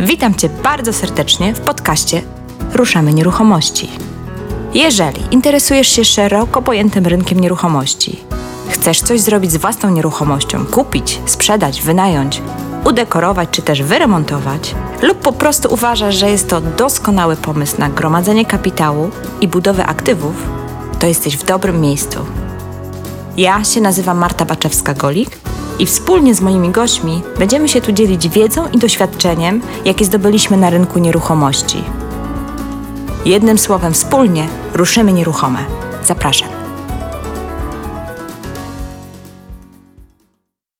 Witam Cię bardzo serdecznie w podcaście Ruszamy Nieruchomości. Jeżeli interesujesz się szeroko pojętym rynkiem nieruchomości, chcesz coś zrobić z własną nieruchomością, kupić, sprzedać, wynająć, udekorować czy też wyremontować, lub po prostu uważasz, że jest to doskonały pomysł na gromadzenie kapitału i budowę aktywów, to jesteś w dobrym miejscu. Ja się nazywam Marta Baczewska-Golik i wspólnie z moimi gośćmi będziemy się tu dzielić wiedzą i doświadczeniem, jakie zdobyliśmy na rynku nieruchomości. Jednym słowem, wspólnie ruszymy nieruchome. Zapraszam.